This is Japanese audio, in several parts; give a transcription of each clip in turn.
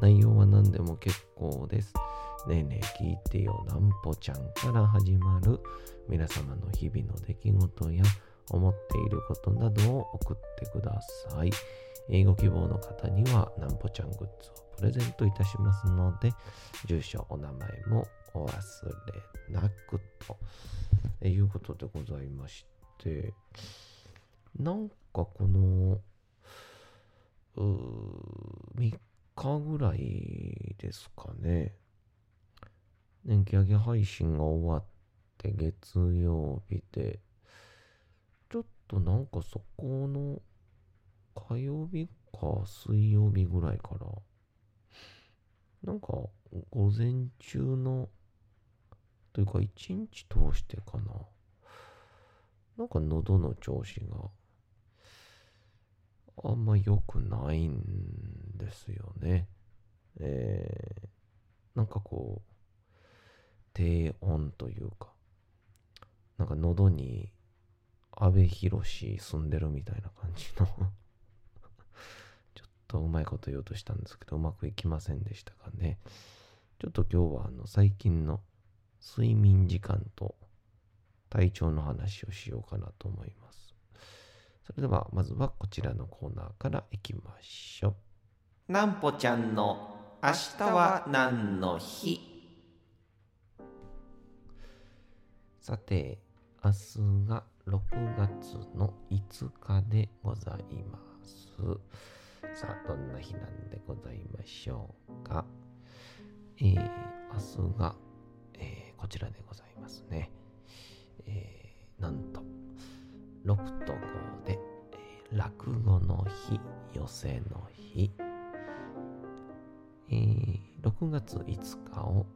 内容は何でも結構です。ねえねえ聞いてよなんぽちゃんから始まる皆様の日々の出来事や思っていることなどを送ってください。英語希望の方にはなんぽちゃんグッズをプレゼントいたしますので、住所、お名前もお忘れなくということでございまして、なんかこの、うー3日ぐらいですかね。年季上げ配信が終わって月曜日で、ちょっとなんかそこの火曜日か水曜日ぐらいから、なんか午前中の、というか一日通してかな。なんか喉の調子があんま良くないんですよね。えー、なんかこう、低音というか、なんか喉に阿部寛住んでるみたいな感じの ちょっとうまいこと言おうとしたんですけど、うまくいきませんでしたがね。ちょっと今日はあの最近の睡眠時間と体調の話をしようかなと思います。それではまずはこちらのコーナーからいきましょう。なんぽちゃんの明日は何の日？さて、明日が6月の5日でございます。さあ、どんな日なんでございましょうか？えー、明日が、えーこちらでございますね。えーなんと、6と5で、えー落語の日、寄せの日。えー6月5日を、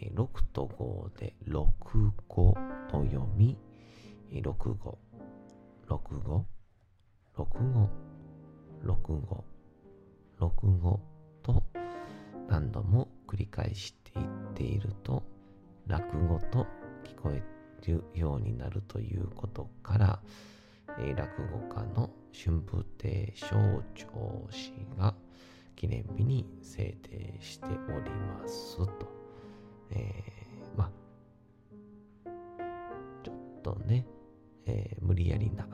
えー6と5で6語と読み、えー6語、6語、6語、6語、6語と何度も繰り返していっていると落語と聞こえてるようになるということから、えー落語家の春風亭昇長氏が記念日に制定しておりますと。えーまあ、ちょっとね、えー無理やりな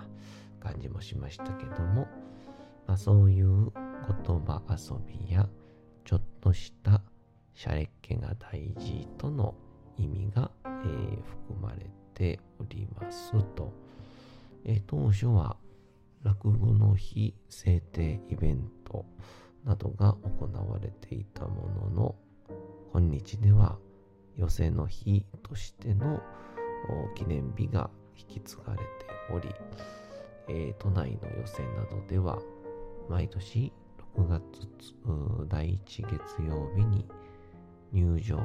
感じもしましたけども、まあ、そういう言葉遊びやちょっとしたシャレっ気が大事との意味が、えー含まれておりますと、えー当初は落語の日制定イベントなどが行われていたものの今日では寄席の日としての記念日が引き継がれており、えー都内の寄席などでは毎年6月第1月曜日に入場料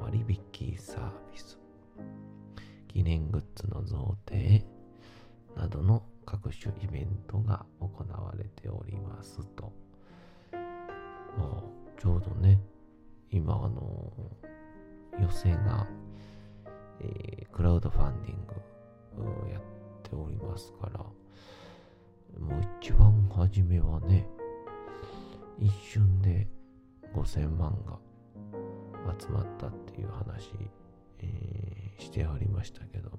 割引サービス。記念グッズの贈呈などの各種イベントが行われておりますと。まあちょうどね今あの寄席が、えークラウドファンディングをやっておりますからもう一番初めはね一瞬で5000万が集まったっていう話、えしてありましたけども。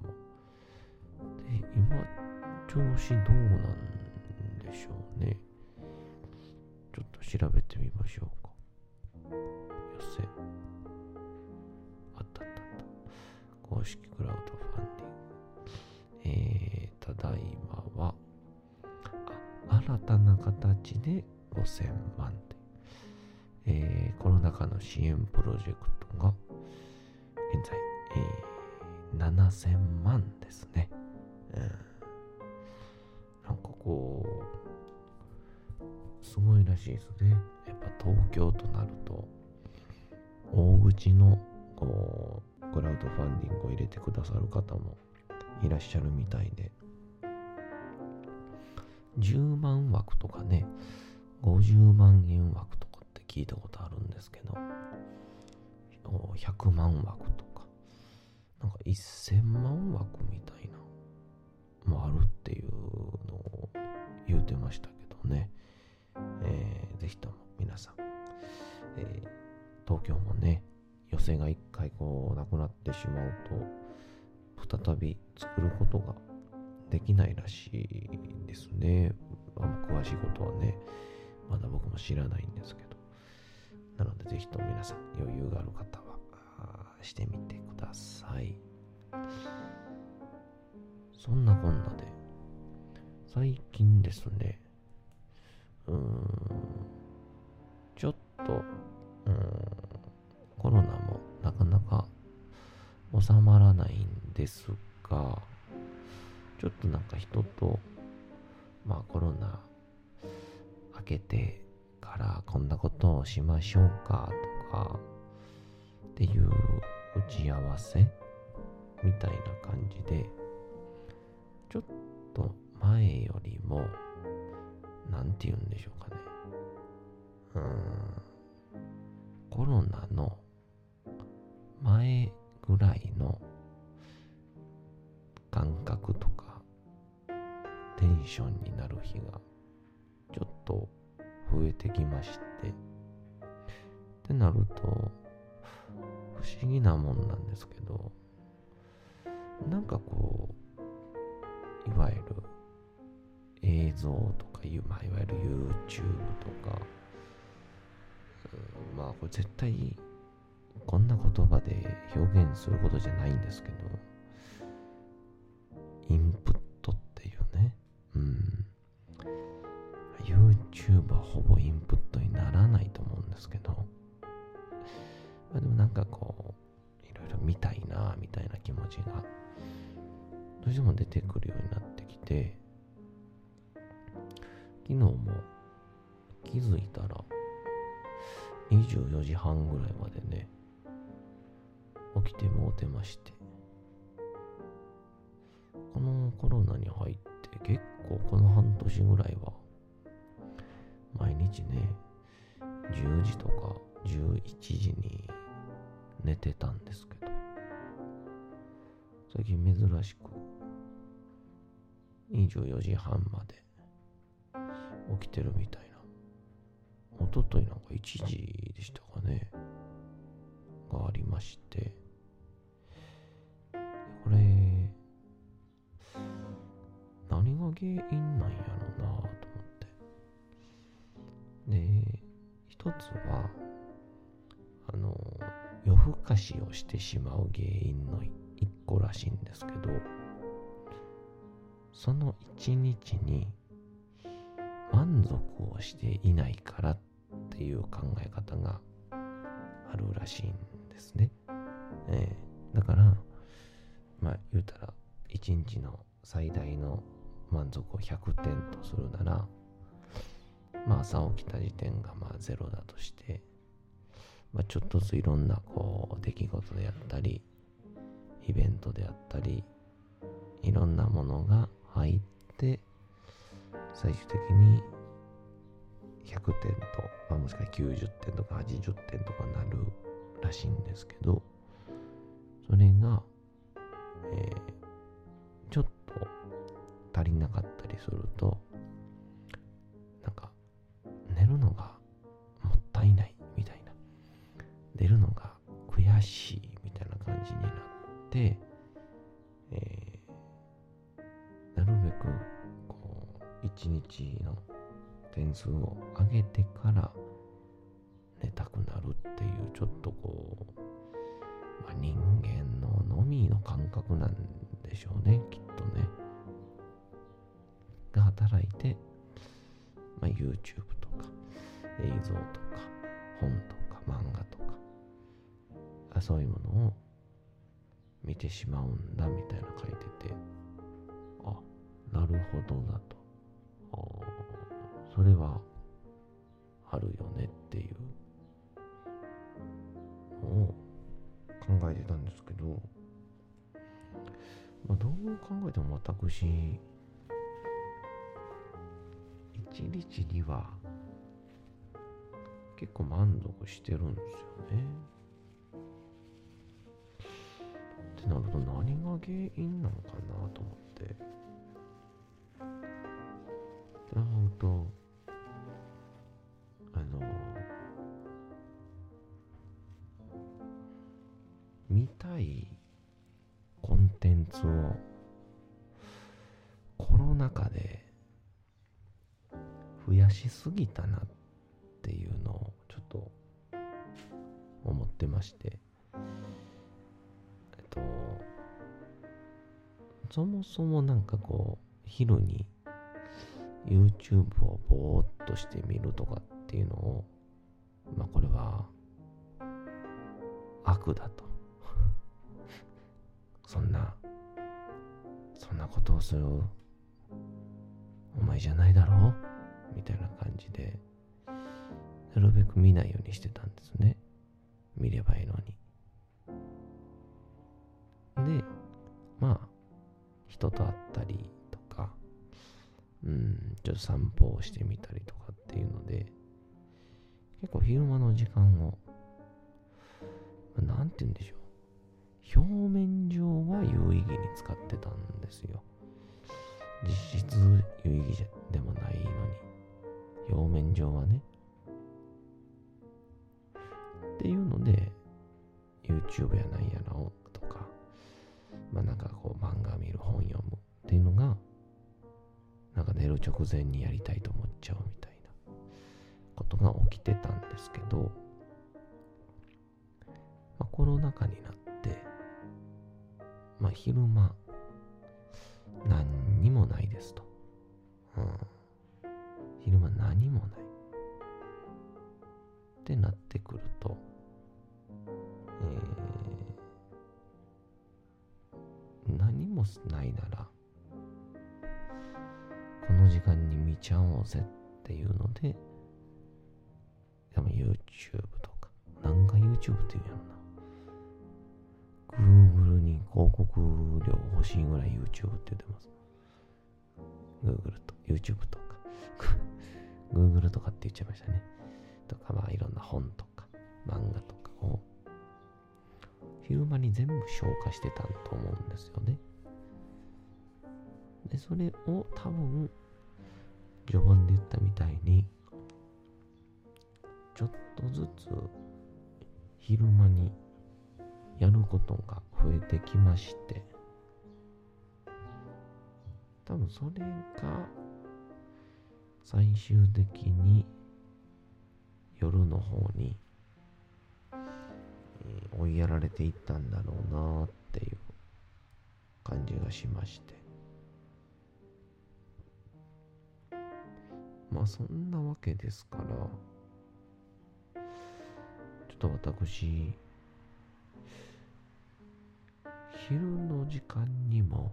で今調子どうなんでしょうね。ちょっと調べてみましょうか。寄せ。あったあったあった。公式クラウドファンディング。えー、ただいまは、新たな形で5000万で、えー、コロナ禍の支援プロジェクトが、現在、えー、7000万ですね。うん、なんかこう、すごいらしいですね。やっぱ東京となると、大口のこうクラウドファンディングを入れてくださる方もいらっしゃるみたいで、10万枠とかね、50万円枠とかって聞いたことあるんですけど、100万枠とか、なんか1000万枠みたいな、もあるっていうのを言うてましたけどね、えー、ぜひとも皆さん、えー、東京もね、予選が一回こうなくなってしまうと、再び作ることができないらしいですね。あ詳しいことはね、まだ僕も知らないんですけど。なので、ぜひとも皆さん、余裕がある方、してみてください。そんなこんなで、最近ですね、うーん、ちょっと、うん、コロナもなかなか収まらないんですが、ちょっとなんか人と、まあコロナ明けてからこんなことをしましょうかとか、っていう打ち合わせ？みたいな感じで、ちょっと前よりも、なんて言うんでしょうかね。うーん、コロナの前ぐらいの感覚とかテンションになる日がちょっと増えてきまして。ってなると不思議なもんなんですけどなんかこういわゆる映像とかいう、まあ、いわゆる YouTube とかまあこれ絶対こんな言葉で表現することじゃないんですけどインプットっていうね。うん。YouTube はほぼインプットにならないと思うんですけど、まあ、でもなんかこう、いろいろ見たいな、みたいな気持ちが、どうしても出てくるようになってきて、昨日も気づいたら、24時半ぐらいまでね、起きてもうてまして、このコロナに入って結構この半年ぐらいは毎日ね10時とか11時に寝てたんですけど。最近珍しく24時半まで起きてるみたいな。一昨日なんか1時でしたかね。がありまして。これ何が原因なんやろうなと思って。で一つはかしをしてしまう原因の一個らしいんですけどその一日に満足をしていないからっていう考え方があるらしいんですね。えー、だから、まあ言うたら一日の最大の満足を100点とするなら、まあ朝起きた時点がまあ0だとして、まあ、ちょっとずついろんなこう出来事であったり、イベントであったり、いろんなものが入って、最終的に100点と、まあ、もしくは90点とか80点とかなるらしいんですけど、それが、えー、ちょっと足りなかったりすると、しみたいな感じになって、えー、なるべく、こう、一日の点数を上げてから寝たくなるっていう、ちょっとこう、まあ、人間ののみの考覚なんでしょうね、きっとね。が働いて、まあ、YouTube とか映像とか本とかそういうものを見てしまうんだみたいな書いててあなるほどだとそれはあるよねっていうのを考えてたんですけど、まあ、どう考えても私一日には結構満足してるんですよね。ってなると何が原因なのかなと思って。ってなると、あの、見たいコンテンツをコロナ禍で増やしすぎたなってそもそもなんかこう昼に YouTube をぼーっとしてみるとかっていうのをまあこれは悪だと そんなそんなことをするお前じゃないだろ？うみたいな感じで、なるべく見ないようにしてたんですね。見ればいいのに。で、まあ、人と会ったりとか、うん、ちょっと散歩をしてみたりとかっていうので、結構昼間の時間を、なんて言うんでしょう。表面上は有意義に使ってたんですよ。実質有意義でもないのに。表面上はね。っていうので、YouTube やなんやらを、まあなんかこう漫画見る本読むっていうのが、なんか寝る直前にやりたいと思っちゃうみたいなことが起きてたんですけど、まあ、コロナ禍になって、まあ昼間、何にもないですと。うん。昼間何もない。ってなってくると、えー、もないなら、この時間に見ちゃおうぜっていうので、でも YouTube とか、何が YouTube って言うんやろな。Google に広告料欲しいぐらい YouTube って言ってます。Google と YouTube と Google とかって言っちゃいましたね。とか、まあいろんな本とか漫画とかを昼間に全部消化してたと思うんですよね。で、それを多分、序盤で言ったみたいに、ちょっとずつ昼間にやることが増えてきまして、多分それが最終的に夜の方に、追いやられていったんだろうなっていう感じがしまして。まあそんなわけですからちょっと私昼の時間にも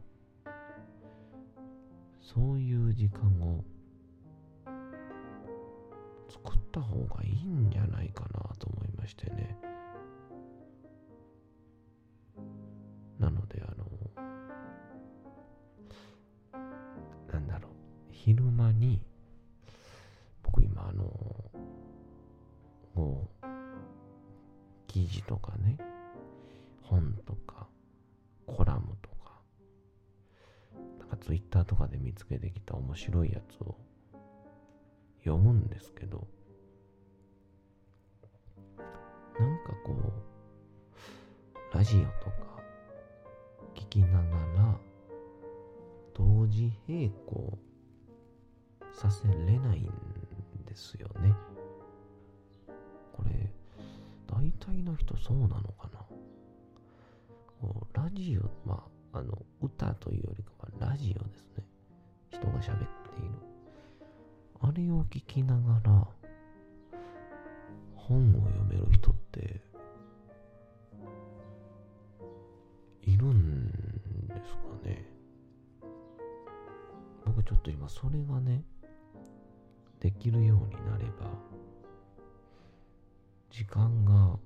そういう時間を作った方がいいんじゃないかなと思いましてね。なので、あの、なんだろう、昼間に、あの、もう、記事とかね、本とか、コラムとか、なんかツイッターとかで見つけてきた面白いやつを読むんですけど、なんかこう、ラジオとか聞きながら、同時並行させれないんですよね。これ、大体の人そうなのかな？こうラジオ、まあ、あの、歌というよりかはラジオですね。人が喋っている。あれを聞きながら、本を読める人っているんですかね僕ちょっと今それがねできるようになれば時間が、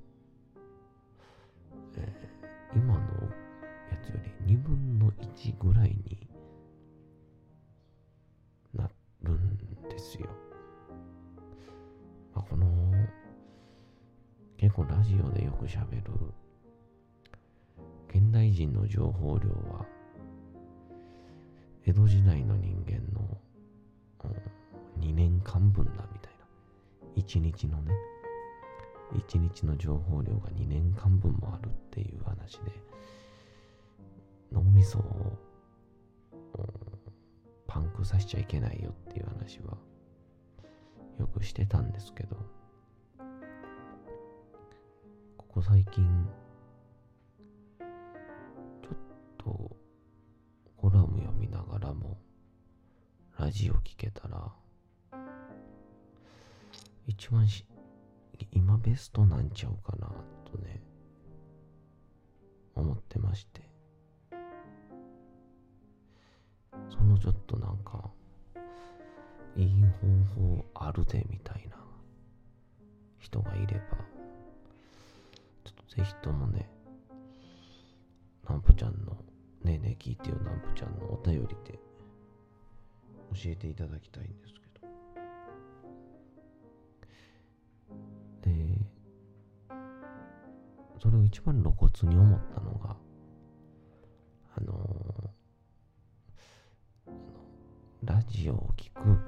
えー、今のやつより2分の1ぐらいになるんですよ。まあ、この結構ラジオでよく喋る現代人の情報量は江戸時代の人間の、うん、2年間分だみたいな。1日のね。1日の情報量が2年間分もあるっていう話で。脳みそを、うん、パンクさせちゃいけないよっていう話はよくしてたんですけど。ここ最近、ちょっとコラム読みながらも、ラジオ聞けたら、一番し、今ベストなんちゃうかな、とね、思ってまして。そのちょっとなんか、いい方法あるでみたいな人がいればちょっと、ぜひともね、ナンプちゃんの、ねえねえ聞いてよナンプちゃんのお便りで教えていただきたいんですそれを一番露骨に思ったのが、あの、ラジオを聞く。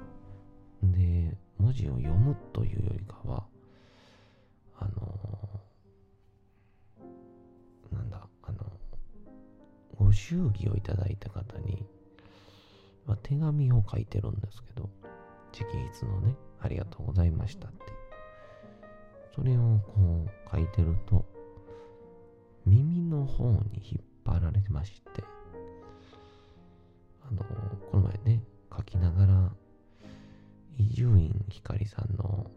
で、文字を読むというよりかは、あのーご祝儀をいただいた方に、まあ、手紙を書いてるんですけど、直筆のね、ありがとうございましたって。それをこう書いてると、耳の方に引っ張られてまして、あの、この前ね、書きながら、伊集院光さんの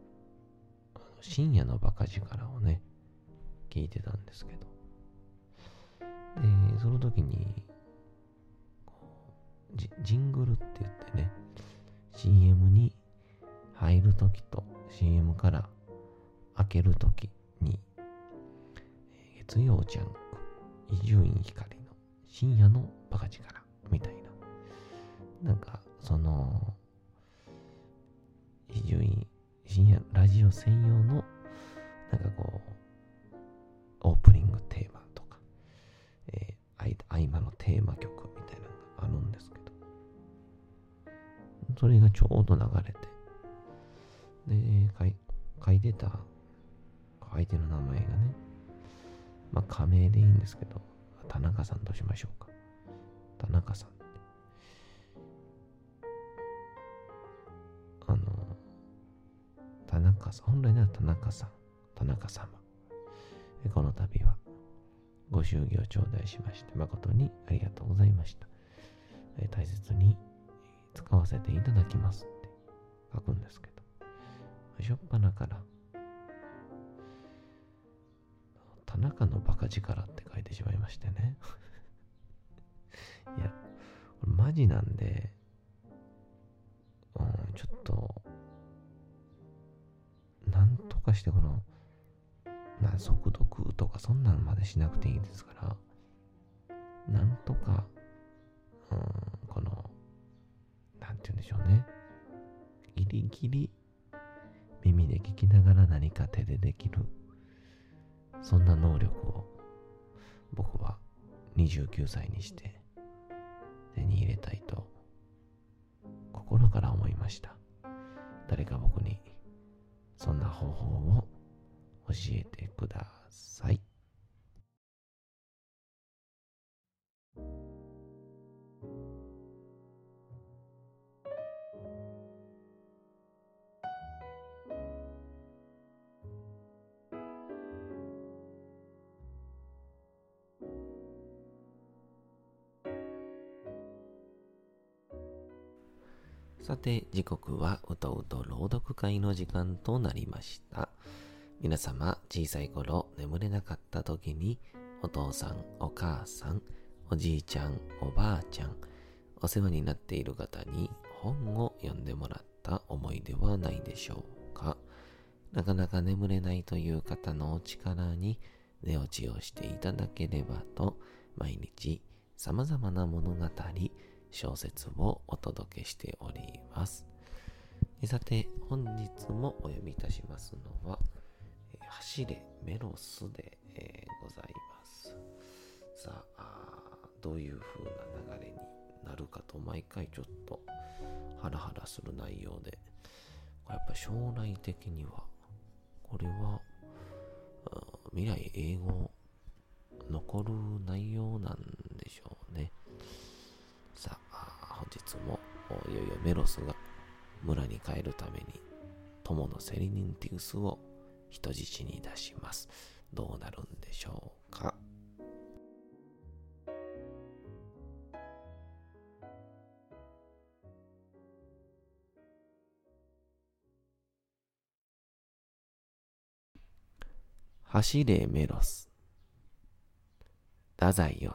深夜のバカ力をね、聞いてたんですけど、で、その時に、ジジングルって言ってね、CM に入る時と CM から開ける時に、月曜ジャンク、伊集院光の深夜のバカ力みたいな。なんか、その、伊集院深夜ラジオ専用の、なんかこう、オープニングテーマとか、えー合間のテーマ曲みたいなのがあるんですけど、それがちょうど流れて、で、書い書いてた相手の名前がね、まあ仮名でいいんですけど、田中さんとしましょうか。田中さん。あの、田中さん、本来なら田中さん、田中様。この度はご祝儀を頂戴しまして、誠にありがとうございました。大切に使わせていただきますって書くんですけど、しょ？っぱなから、田中のバカ力って書いてしまいましてね。いや、これマジなんで、うん、ちょっと、なんとかしてこの、な速読とかそんなのまでしなくていいですから、なんとか、うん、この、なんて言うんでしょうね。ギリギリ耳で聞きながら何か手でできる、そんな能力を僕は29歳にして手に入れたいと心から思いました。誰か僕にそんな方法を教えてください。て、時刻はうとうと朗読会の時間となりました。皆様、小さい頃眠れなかった時に、お父さん、お母さん、おじいちゃん、おばあちゃん、お世話になっている方に本を読んでもらった思いではないでしょうか。なかなか眠れないという方のお力に寝落ちをしていただければと、毎日様々な物語、小説をお届けしております。さて、本日もお読みいたしますのは、走れメロスで、え、ございます。さあどういう風な流れになるかと毎回ちょっとハラハラする内容で、これやっぱ将来的には、これは、未来英語残る内容なんでしょうね。さあ、本日もいよいよメロスが村に帰るために友のセリニンティウスを人質に出します。どうなるんでしょうか？走れメロス太宰治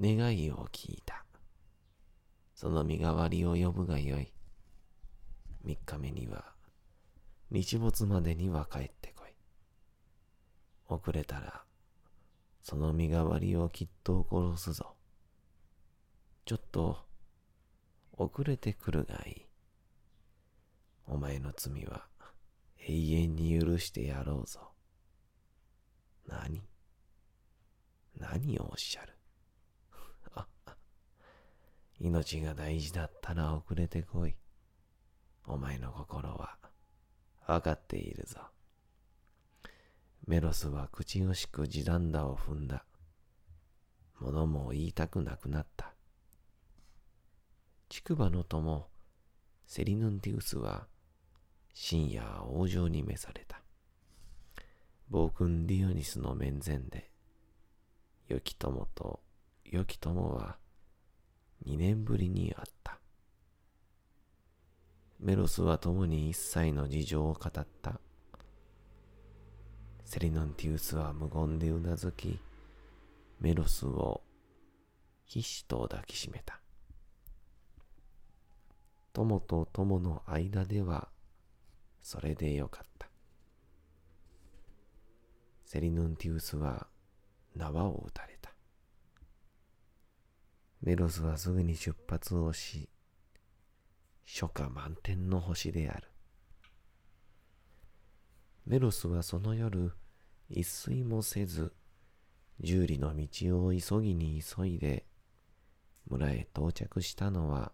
願いを聞いた。その身代わりを呼ぶがよい。三日目には、日没までには帰ってこい。遅れたら、その身代わりをきっと殺すぞ。ちょっと、遅れてくるがいい。お前の罪は永遠に許してやろうぞ。何？何をおっしゃる？命が大事だったら遅れてこい。お前の心は分かっているぞ。メロスは口惜しく地団打を踏んだ。物も言いたくなくなった。竹馬の友、セリヌンティウスは深夜王女に召された。暴君ディオニスの面前で、良き友と良き友は2年ぶりに会った。メロスは共に一切の事情を語った。セリノンティウスは無言でうなずき、メロスを必死と抱きしめた。友と友の間では、それでよかった。セリヌンティウスは縄を打たれた。メロスはすぐに出発をし、初夏満天の星である。メロスはその夜、一睡もせず、十里の道を急ぎに急いで、村へ到着したのは、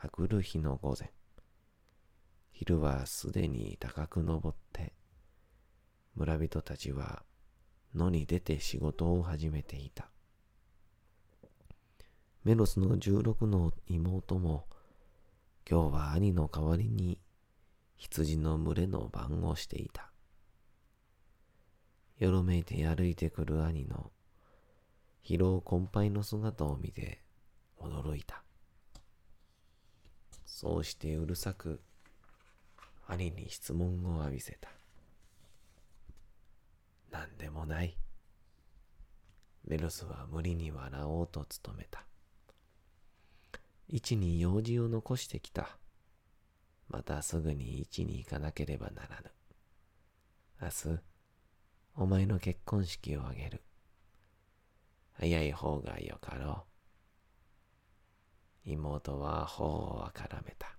あくる日の午前。昼はすでに高く登って、村人たちは野に出て仕事を始めていた。メロスの十六の妹も、今日は兄の代わりに羊の群れの番をしていた。よろめいて歩いてくる兄の疲労困憊の姿を見て驚いた。そうしてうるさく兄に質問を浴びせた。何でもない。メロスは無理に笑おうと努めた。市に用事を残してきた。またすぐに市に行かなければならぬ。明日、お前の結婚式を挙げる。早い方がよかろう。妹は頬をあからめた。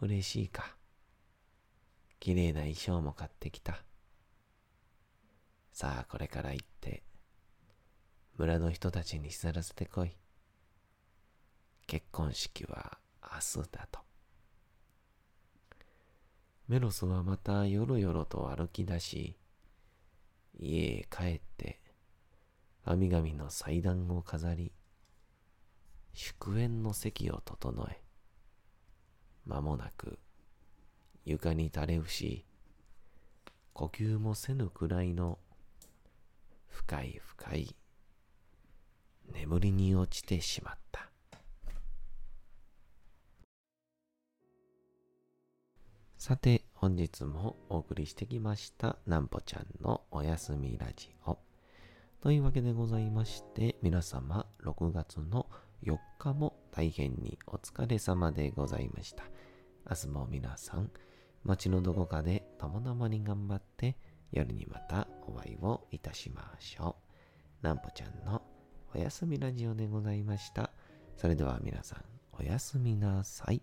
嬉しいか。きれいな衣装も買ってきた。さあ、これから行って、村の人たちに知らせてこい。結婚式は明日だと。メロスはまたよろよろと歩き出し、家へ帰って、神々の祭壇を飾り、祝宴の席を整え、間もなく床に垂れ伏し、呼吸もせぬくらいの深い深い眠りに落ちてしまった。さて、本日もお送りしてきましたなんぽちゃんのおやすみラジオ。というわけでございまして、皆様6月の4日も大変にお疲れ様でございました。明日も皆さん、街のどこかでともどもに頑張って夜にまたお会いをいたしましょう。なんぽちゃんのおやすみラジオでございました。それでは皆さん、おやすみなさい。